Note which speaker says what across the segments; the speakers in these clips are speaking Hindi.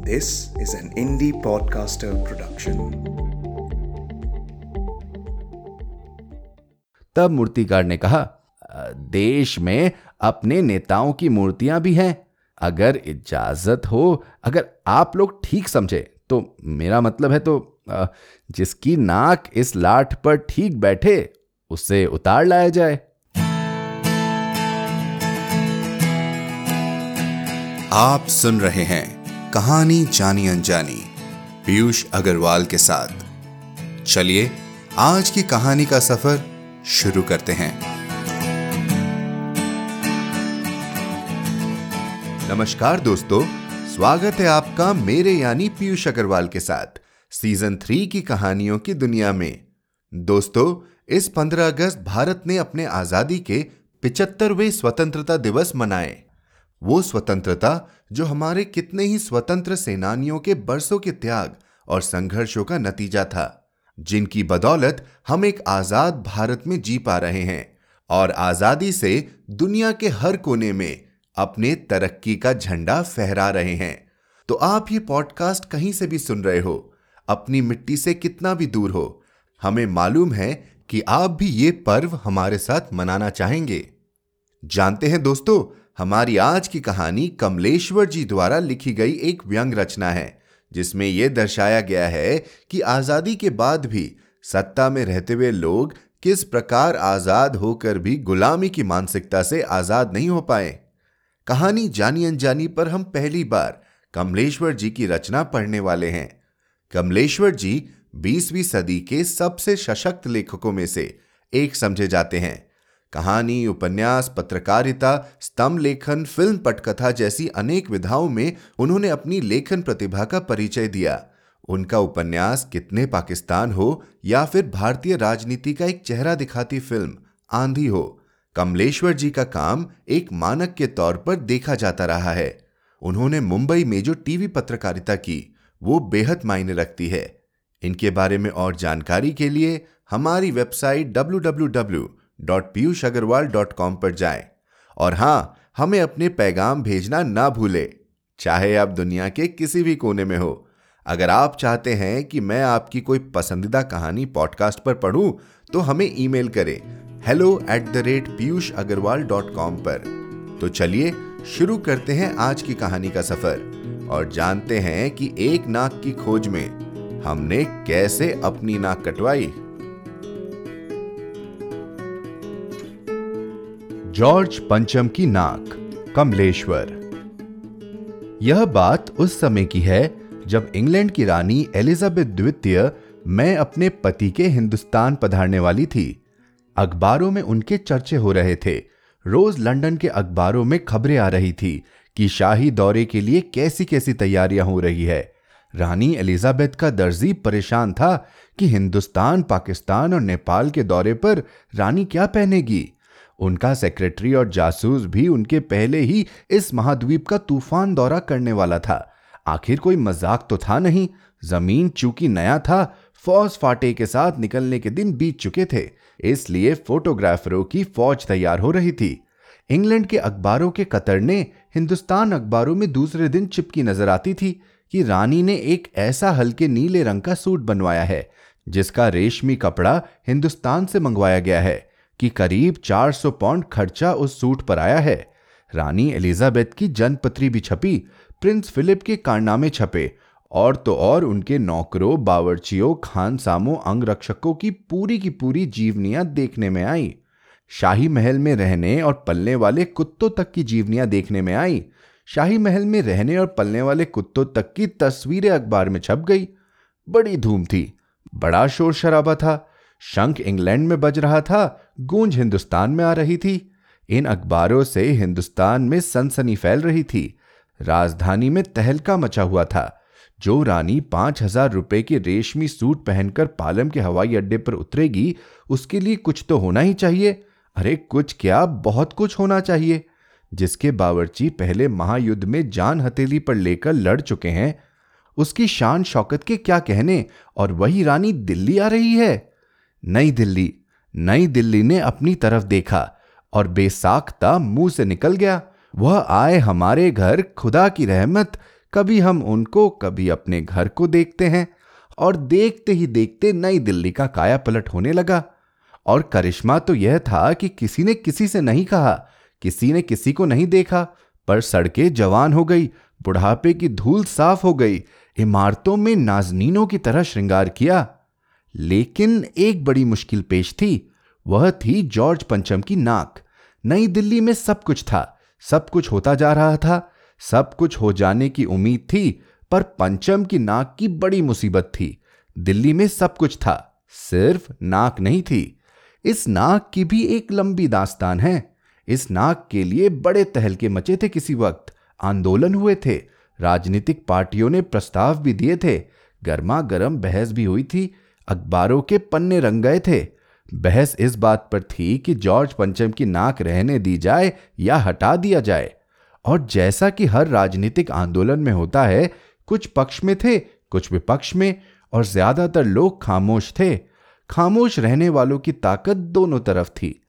Speaker 1: This is an indie podcaster production.
Speaker 2: तब मूर्तिकार ने कहा देश में अपने नेताओं की मूर्तियाँ भी हैं अगर इजाज़त हो अगर आप लोग ठीक समझे तो मेरा मतलब है तो जिसकी नाक इस लाठ पर ठीक बैठे उसे उतार लाया जाए
Speaker 3: आप सुन रहे हैं कहानी जानी अनजानी, पीयूष अग्रवाल के साथ। चलिए, आज की कहानी का सफ़र शुरू करते हैं। नमस्कार दोस्तों, स्वागत है आपका मेरे यानी पीयूष अग्रवाल के साथ, सीज़न थ्री की कहानियों की दुनिया में। दोस्तों, इस 15 अगस्त भारत ने अपने आज़ादी के पिचहत्तरवे स्वतंत्रता दिवस मनाए। वो स्वतंत्रता जो हमारे कितने ही स्वतंत्र सेनानियों के बरसों के त्याग और संघर्षों का नतीजा था, जिनकी बदौलत हम एक आज़ाद भारत में जी पा रहे हैं और आज़ादी से दुनिया के हर कोने में अपने तरक्की का झंडा फहरा रहे हैं। तो आप ये पॉडकास्ट कहीं से भी सुन रहे हो, अपनी मिट्टी से कितना भी दूर हो, हमें मालूम है कि आप भी ये पर्व हमारे साथ मनाना चाहेंगे। जानते हैं दोस्तों हमारी आज की कहानी कमलेश्वर जी द्वारा लिखी गई एक व्यंग रचना है, जिसमें यह दर्शाया गया है कि आज़ादी के बाद भी सत्ता में रहते हुए लोग किस प्रकार आज़ाद होकर भी गुलामी की मानसिकता से आज़ाद नहीं हो पाए। कहानी जानी अनजानी पर हम पहली बार कमलेश्वर जी की रचना पढ़ने वाले हैं। कमलेश्वर जी बीसवीं सदी के सबसे सशक्त लेखकों में से एक समझे जाते हैं। कहानी, उपन्यास, पत्रकारिता स्तंभ लेखन फ़िल्म पटकथा जैसी अनेक विधाओं में उन्होंने अपनी लेखन प्रतिभा का परिचय दिया। उनका उपन्यास कितने पाकिस्तान हो या फिर भारतीय राजनीति का एक चेहरा दिखाती फ़िल्म, आंधी हो, कमलेश्वर जी का काम एक मानक के तौर पर देखा जाता रहा है। उन्होंने मुंबई में जो टीवी पत्रकारिता की, वो बेहद मायने रखती है। इनके बारे में और जानकारी के लिए हमारी वेबसाइट www.piyushagarwal.com पर जाएँ। और हाँ, हमें अपने पैगाम भेजना ना भूले। चाहे आप दुनिया के किसी भी कोने में हो। अगर आप चाहते हैं कि मैं आपकी कोई पसंदीदा कहानी पॉडकास्ट पर पढ़ूं तो हमें ईमेल करें। Hello at the rate Piyush Agrawal dot com पर। तो चलिए, शुरू करते हैं आज की कहानी का सफ़र। और जानते हैं कि एक नाक की खोज में हमने कैसे अपनी नाक कटवाई।
Speaker 2: जॉर्ज पंचम की नाक, कमलेश्वर। यह बात उस समय की है जब इंग्लैंड की रानी एलिजाबेथ द्वितीय, मैं अपने पति के हिंदुस्तान पधारने वाली थी। अखबारों में उनके चर्चे हो रहे थे। रोज लंदन के अखबारों में खबरें आ रही थी कि शाही दौरे के लिए कैसी कैसी तैयारियाँ हो रही है। रानी एलिजाबेथ का दर्जी परेशान था कि हिंदुस्तान, पाकिस्तान और नेपाल के दौरे पर रानी क्या पहनेगी। उनका सेक्रेटरी और जासूस भी उनके पहले ही इस महाद्वीप का तूफ़ान दौरा करने वाला था। आखिर कोई मज़ाक तो था नहीं। ज़मीन चूँकि नया था, फौज फाटे के साथ निकलने के दिन बीत चुके थे, इसलिए फोटोग्राफरों की फौज तैयार हो रही थी। इंग्लैंड के अखबारों के कतरने हिंदुस्तान अखबारों में दूसरे दिन चिपकी नज़र आती थी कि रानी ने एक ऐसा हल्के नीले रंग का सूट बनवाया है, जिसका रेशमी कपड़ा हिंदुस्तान से मंगवाया गया है। कि करीब 400 पाउंड खर्चा उस सूट पर आया है। रानी एलिजाबेथ की जनपत्री भी छपी, प्रिंस फिलिप के कारनामे छपे, और तो और उनके नौकरों, बावर्चियों, खानसामों, अंगरक्षकों की पूरी की पूरी जीवनियाँ देखने में आई। शाही महल में रहने और पलने वाले कुत्तों तक की जीवनियाँ देखने में आई। शाही महल में रहने और पलने वाले कुत्तों तक की तस्वीरें अखबार में छप गई। बड़ी धूम थी, बड़ा शोर शराबा था शंख इंग्लैंड में बज रहा था, गूंज हिंदुस्तान में आ रही थी। इन अखबारों से हिंदुस्तान में सनसनी फैल रही थी। राजधानी में तहलका मचा हुआ था। जो रानी पाँच हज़ार रुपए के रेशमी सूट पहनकर पालम के हवाई अड्डे पर उतरेगी, उसके लिए कुछ तो होना ही चाहिए। अरे कुछ क्या, बहुत कुछ होना चाहिए। जिसके बावर्ची पहले महायुद्ध में जान हथेली पर लेकर लड़ चुके हैं। उसकी शान शौकत के क्या कहने, और वही रानी दिल्ली आ रही है। नई दिल्ली। नई दिल्ली ने अपनी तरफ़ देखा और बेसाख्ता मुँह से निकल गया। वह आए हमारे घर, खुदा की रहमत। कभी हम उनको, कभी अपने घर को देखते हैं और देखते ही देखते नई दिल्ली का काया पलट होने लगा। और करिश्मा तो यह था कि किसी ने किसी से नहीं कहा, किसी ने किसी को नहीं देखा, पर सड़कें जवान हो गई, बुढ़ापे की धूल साफ़ हो गई, इमारतों में नाजनीनों की तरह श्रृंगार किया। लेकिन एक बड़ी मुश्किल पेश थी। वह थी जॉर्ज पंचम की नाक। नई दिल्ली में सब कुछ था। सब कुछ होता जा रहा था। सब कुछ हो जाने की उम्मीद थी, पर पंचम की नाक की बड़ी मुसीबत थी। दिल्ली में सब कुछ था। सिर्फ़ नाक नहीं थी। इस नाक की भी एक लंबी दास्तान है। इस नाक के लिए बड़े तहलके मचे थे किसी वक्त। आंदोलन हुए थे। राजनीतिक पार्टियों ने प्रस्ताव भी दिए थे। गर्मा गर्म बहस भी हुई थी। अखबारों के पन्ने रंग गए थे। बहस इस बात पर थी कि जॉर्ज पंचम की नाक रहने दी जाए या हटा दिया जाए। और जैसा कि हर राजनीतिक आंदोलन में होता है, कुछ पक्ष में थे, कुछ विपक्ष में, और ज़्यादातर लोग खामोश थे। खामोश रहने वालों की ताकत दोनों तरफ़ थी।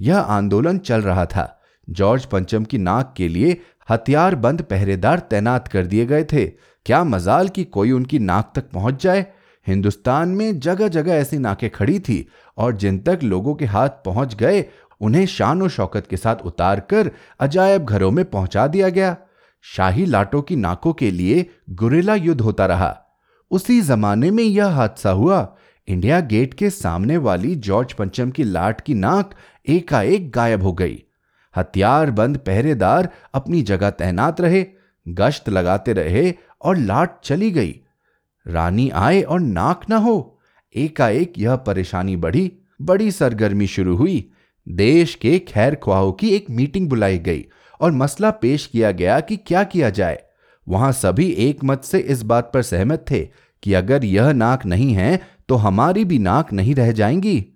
Speaker 2: यह आंदोलन चल रहा था। जॉर्ज पंचम की नाक के लिए हथियार बंद पहरेदार तैनात कर दिए गए थे। क्या मजाल कि कोई उनकी नाक तक पहुँच जाए? हिंदुस्तान में जगह जगह ऐसी नाकें खड़ी थी और जिन तक लोगों के हाथ पहुँच गए, उन्हें शान और शौकत के साथ उतार कर अजायब घरों में पहुँचा दिया गया। शाही लाटों की नाकों के लिए गुरेला युद्ध होता रहा। उसी जमाने में यह हादसा हुआ। इंडिया गेट के सामने वाली जॉर्ज पंचम की लाट की नाक एकाएक गायब हो गई। हथियार बंद पहरेदार अपनी जगह तैनात रहे, गश्त लगाते रहे और लाट चली गई। रानी आए और नाक ना हो। एकाएक यह परेशानी बढ़ी, बड़ी सरगर्मी शुरू हुई। देश के खैर ख्वाहों की एक मीटिंग बुलाई गई और मसला पेश किया गया कि क्या किया जाए। वहाँ सभी एक मत से इस बात पर सहमत थे कि अगर यह नाक नहीं है तो हमारी भी नाक नहीं रह जाएँगी।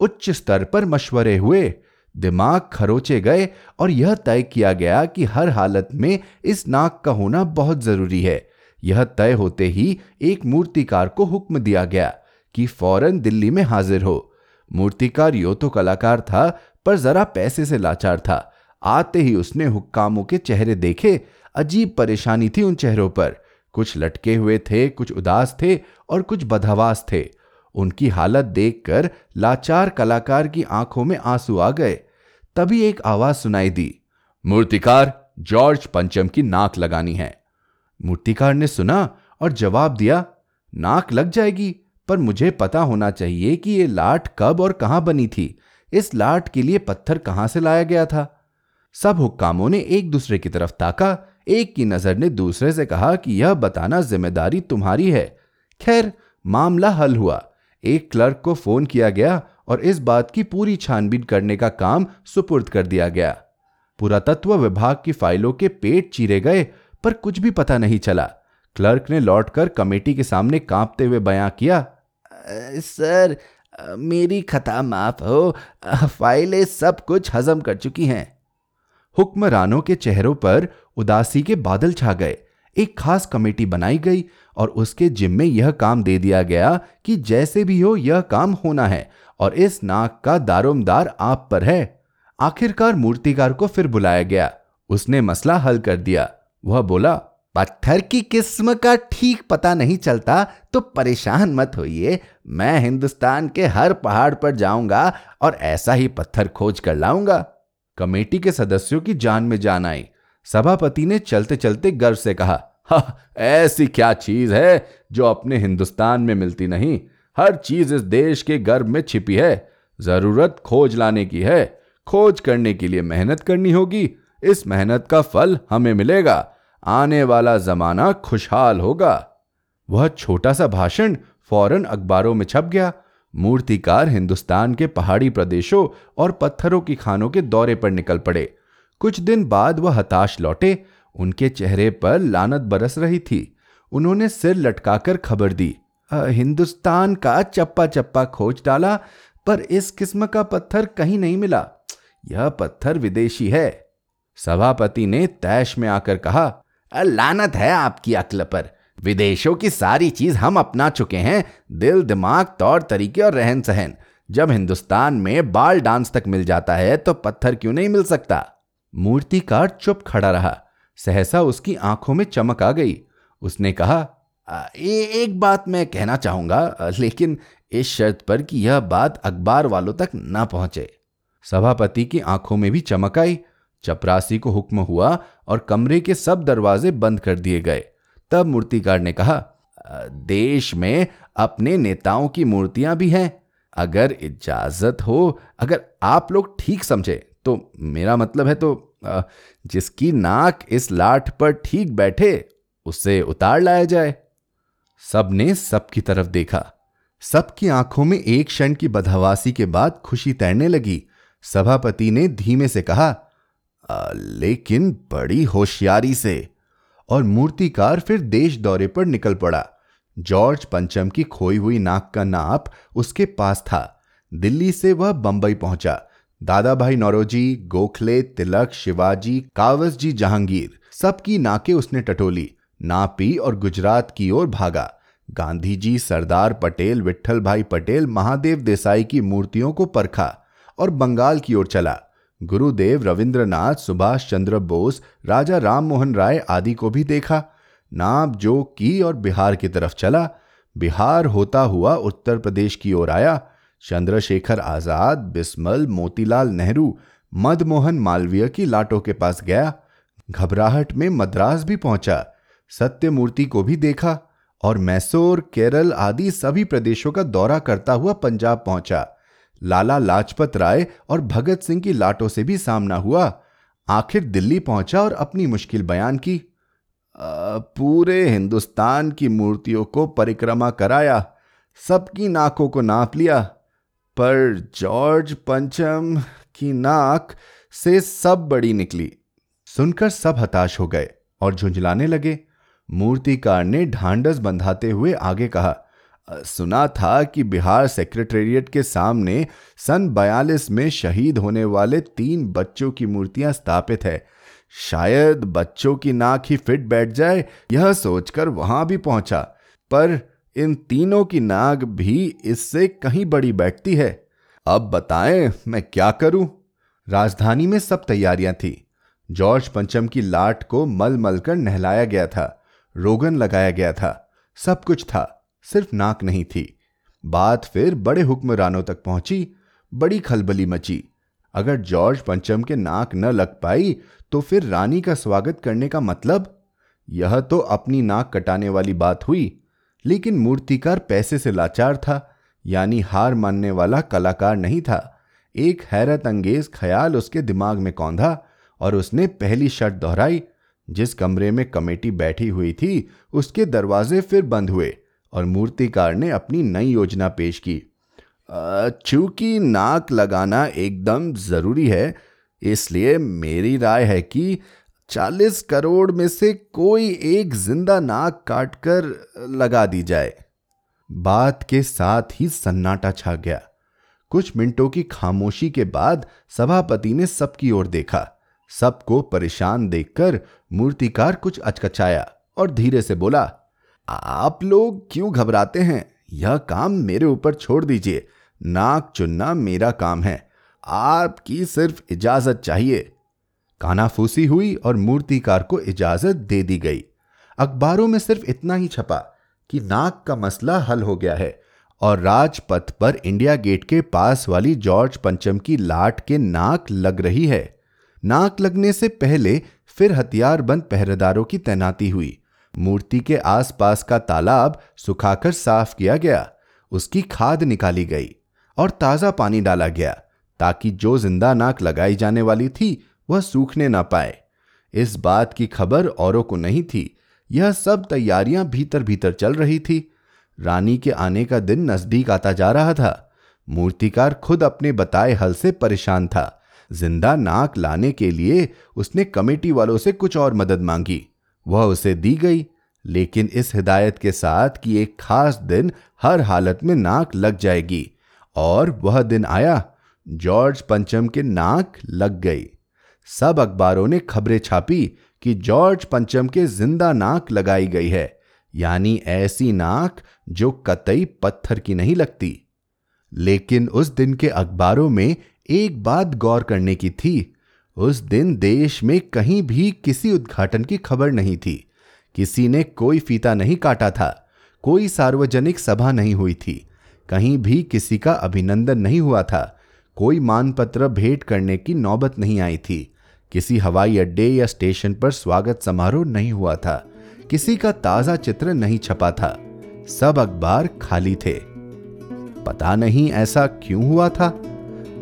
Speaker 2: उच्च स्तर पर मशवरे हुए, दिमाग खरोचे गए और यह तय किया गया कि हर हालत में इस नाक का होना बहुत ज़रूरी है। यह तय होते ही एक मूर्तिकार को हुक्म दिया गया कि फ़ौरन दिल्ली में हाजिर हो। मूर्तिकार यो तो कलाकार था, पर जरा पैसे से लाचार था। आते ही उसने हुक्कामों के चेहरे देखे। अजीब परेशानी थी उन चेहरों पर। कुछ लटके हुए थे, कुछ उदास थे और कुछ बदहवास थे। उनकी हालत देखकर लाचार कलाकार की आँखों में आँसू आ गए। तभी एक आवाज़ सुनाई दी। मूर्तिकार, जॉर्ज पंचम की नाक लगानी है। मूर्तिकार ने सुना और जवाब दिया, नाक लग जाएगी, पर मुझे पता होना चाहिए कि यह लाट कब और कहाँ बनी थी। इस लाट के लिए पत्थर कहाँ से लाया गया था? सब हुक्कामों ने एक दूसरे की तरफ़ ताका। एक की नज़र ने दूसरे से कहा कि, यह बताना ज़िम्मेदारी तुम्हारी है। खैर, मामला हल हुआ। एक क्लर्क को फ़ोन किया गया और इस बात की पूरी छानबीन करने का काम सुपुर्द कर दिया गया। पुरातत्व विभाग की फाइलों के पेट चीरे गए पर कुछ भी पता नहीं चला। क्लर्क ने लौटकर कमेटी के सामने कांपते हुए बयां किया सर मेरी खता माफ़ हो फाइलें सब कुछ हजम कर चुकी हैं। हुक्मरानों के चेहरों पर उदासी के बादल छा गए। एक खास कमेटी बनाई गई और उसके जिम्मे यह काम दे दिया गया कि जैसे भी हो यह काम होना है और इस नाक का दारोमदार आप पर है। आखिरकार मूर्तिकार को फिर बुलाया गया। उसने मसला हल कर दिया। वह बोला पत्थर की किस्म का ठीक पता नहीं चलता तो परेशान मत होइए। मैं हिंदुस्तान के हर पहाड़ पर जाऊँगा और ऐसा ही पत्थर खोज कर लाऊँगा। कमेटी के सदस्यों की जान में जान आई। सभापति ने चलते चलते गर्व से कहा हा, ऐसी क्या चीज़ है जो अपने हिंदुस्तान में मिलती नहीं? हर चीज़ इस देश के गर्भ में छिपी है। ज़रूरत खोज लाने की है। खोज करने के लिए मेहनत करनी होगी इस मेहनत का फल हमें मिलेगा। आने वाला जमाना खुशहाल होगा। वह छोटा सा भाषण फ़ौरन अखबारों में छप गया। मूर्तिकार हिंदुस्तान के पहाड़ी प्रदेशों और पत्थरों की खानों के दौरे पर निकल पड़े। कुछ दिन बाद वह हताश लौटे। उनके चेहरे पर लानत बरस रही थी। उन्होंने सिर लटकाकर खबर दी। हिंदुस्तान का चप्पा चप्पा खोज डाला, पर इस किस्म का पत्थर कहीं नहीं मिला। यह पत्थर विदेशी है। सभापति ने तैश में आकर कहा लानत है आपकी अक्ल पर। विदेशों की सारी चीज़ हम अपना चुके हैं दिल दिमाग तौर तरीके और रहन सहन जब हिंदुस्तान में बाल डांस तक मिल जाता है तो पत्थर क्यों नहीं मिल सकता? मूर्तिकार चुप खड़ा रहा। सहसा उसकी आँखों में चमक आ गई। उसने कहा ए, एक बात मैं कहना चाहूँगा लेकिन इस शर्त पर कि यह बात अखबार वालों तक ना पहुँचे। सभापति की आँखों में भी चमक आई। चपरासी को हुक्म हुआ और कमरे के सब दरवाजे बंद कर दिए गए। तब मूर्तिकार ने कहा देश में अपने नेताओं की मूर्तियाँ भी हैं। अगर इजाज़त हो, अगर आप लोग ठीक समझे तो मेरा मतलब है तो जिसकी नाक इस लाठ पर ठीक बैठे, उससे उतार लाया जाए। सबने सबकी तरफ़ देखा। सबकी आँखों में एक क्षण की बदहवासी के बाद खुशी तैरने लगी। सभापति ने धीमे से कहा लेकिन बड़ी होशियारी से। और मूर्तिकार फिर देश दौरे पर निकल पड़ा। जॉर्ज पंचम की खोई हुई नाक का नाप उसके पास था। दिल्ली से वह बंबई पहुँचा। दादा भाई नौरोजी, गोखले, तिलक, शिवाजी कावस जी जहांगीर, सबकी नाके उसने टटोली। नापी और गुजरात की ओर भागा। गांधी जी सरदार पटेल विठल भाई पटेल, महादेव देसाई की मूर्तियों को परखा और बंगाल की ओर चला। गुरुदेव रविंद्रनाथ, सुभाष चंद्र बोस, राजा राम मोहन राय आदि को भी देखा। नाप जो की और बिहार की तरफ़ चला। बिहार होता हुआ उत्तर प्रदेश की ओर आया। चंद्रशेखर आज़ाद, बिस्मल, मोतीलाल नेहरू, मदमोहन मालवीय की लाटों के पास गया। घबराहट में मद्रास भी पहुँचा। सत्यमूर्ति को भी देखा और मैसूर, केरल आदि सभी प्रदेशों का दौरा करता हुआ पंजाब पहुँचा। लाला लाजपत राय और भगत सिंह की लाटों से भी सामना हुआ। आखिर दिल्ली पहुँचा और अपनी मुश्किल बयान की। आ, पूरे हिंदुस्तान की मूर्तियों को परिक्रमा कराया। सबकी नाकों को नाप लिया। पर जॉर्ज पंचम की नाक से सब बड़ी निकली। सुनकर सब हताश हो गए और झुंझलाने लगे। मूर्तिकार ने ढांडस बंधाते हुए आगे कहा सुना था कि बिहार सेक्रेटेरिएट के सामने सन बयालीस में शहीद होने वाले तीन बच्चों की मूर्तियाँ स्थापित है। शायद बच्चों की नाक ही फिट बैठ जाए, यह सोचकर वहाँ भी पहुँचा। पर इन तीनों की नाक भी इससे कहीं बड़ी बैठती है। अब बताएँ, मैं क्या करूँ? राजधानी में सब तैयारियाँ थी। जॉर्ज पंचम की लाट को मल मल कर नहलाया गया था, रोगन लगाया गया था, सब कुछ था। सिर्फ़ नाक नहीं थी। बात फिर बड़े हुक्मरानों तक पहुँची। बड़ी खलबली मची। अगर जॉर्ज पंचम के नाक न लग पाई तो फिर रानी का स्वागत करने का मतलब? यह तो अपनी नाक कटाने वाली बात हुई, लेकिन मूर्तिकार पैसे से लाचार था, यानी हार मानने वाला कलाकार नहीं था। एक हैरत अंगेज ख्याल उसके दिमाग में कौंधा और उसने पहली शर्त दोहराई। जिस कमरे में कमेटी बैठी हुई थी, उसके दरवाजे फिर बंद हुए। और मूर्तिकार ने अपनी नई योजना पेश की। चूँकि नाक लगाना एकदम ज़रूरी है, इसलिए मेरी राय है कि चालीस करोड़ में से कोई एक ज़िंदा नाक काटकर लगा दी जाए। बात के साथ ही सन्नाटा छा गया। कुछ मिनटों की खामोशी के बाद सभापति ने सबकी ओर देखा। सबको परेशान देखकर मूर्तिकार कुछ अचकचाया और धीरे से बोला आप लोग क्यों घबराते हैं? यह काम मेरे ऊपर छोड़ दीजिए। नाक चुनना मेरा काम है। आपकी सिर्फ़ इजाज़त चाहिए। कानाफूसी हुई और मूर्तिकार को इजाज़त दे दी गई। अखबारों में सिर्फ़ इतना ही छपा कि नाक का मसला हल हो गया है और राजपथ पर इंडिया गेट के पास वाली जॉर्ज पंचम की लाट के नाक लग रही है। नाक लगने से पहले फिर हथियार बंद पहरेदारों की तैनाती हुई। मूर्ति के आसपास का तालाब सुखाकर साफ़ किया गया। उसकी खाद निकाली गई और ताज़ा पानी डाला गया ताकि जो ज़िंदा नाक लगाई जाने वाली थी, वह सूखने ना पाए। इस बात की खबर औरों को नहीं थी। यह सब तैयारियाँ भीतर भीतर चल रही थी। रानी के आने का दिन नज़दीक आता जा रहा था। मूर्तिकार खुद अपने बताए हल से परेशान था। ज़िंदा नाक लाने के लिए उसने कमेटी वालों से कुछ और मदद मांगी। वह उसे दी गई, लेकिन इस हिदायत के साथ कि एक खास दिन हर हालत में नाक लग जाएगी, और वह दिन आया, जॉर्ज पंचम के नाक लग गई। सब अखबारों ने खबरें छापी कि जॉर्ज पंचम के ज़िंदा नाक लगाई गई है, यानी ऐसी नाक जो कतई पत्थर की नहीं लगती। लेकिन उस दिन के अखबारों में एक बात गौर करने की थी
Speaker 4: उस दिन देश में कहीं भी किसी उद्घाटन की खबर नहीं थी। किसी ने कोई फीता नहीं काटा था, कोई सार्वजनिक सभा नहीं हुई थी, कहीं भी किसी का अभिनंदन नहीं हुआ था, कोई मानपत्र भेंट करने की नौबत नहीं आई थी, किसी हवाई अड्डे या स्टेशन पर स्वागत समारोह नहीं हुआ था, किसी का ताज़ा चित्र नहीं छपा था, सब अखबार खाली थे। पता नहीं ऐसा क्यों हुआ था?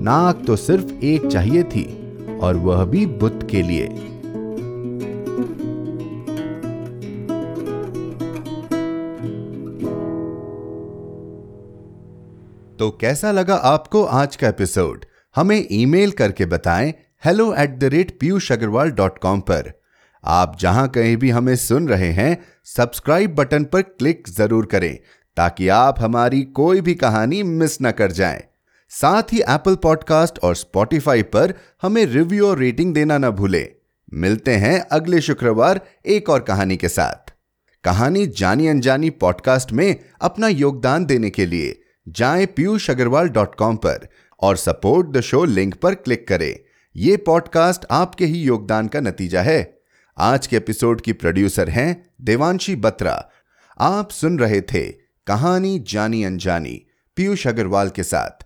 Speaker 4: नाक तो सिर्फ़ एक चाहिए थी। और वह भी बुद्ध के लिए।
Speaker 2: तो कैसा लगा आपको आज का एपिसोड? हमें ईमेल करके बताएँ hello at the rate Piyush Agrawal dot com पर। आप जहाँ कहीं भी हमें सुन रहे हैं सब्सक्राइब बटन पर क्लिक ज़रूर करें, ताकि आप हमारी कोई भी कहानी मिस न कर जाएँ। साथ ही एप्पल पॉडकास्ट और स्पॉटिफाई पर हमें रिव्यू और रेटिंग देना ना भूले। मिलते हैं अगले शुक्रवार एक और कहानी के साथ। कहानी जानी अनजानी पॉडकास्ट में अपना योगदान देने के लिए जाए पीयूष अग्रवाल डॉट कॉम पर और सपोर्ट द शो लिंक पर क्लिक करें। यह पॉडकास्ट आपके ही योगदान का नतीजा है। आज के एपिसोड की प्रोड्यूसर हैं देवांशी बत्रा। आप सुन रहे थे कहानी जानी अनजानी पीयूष अग्रवाल के साथ।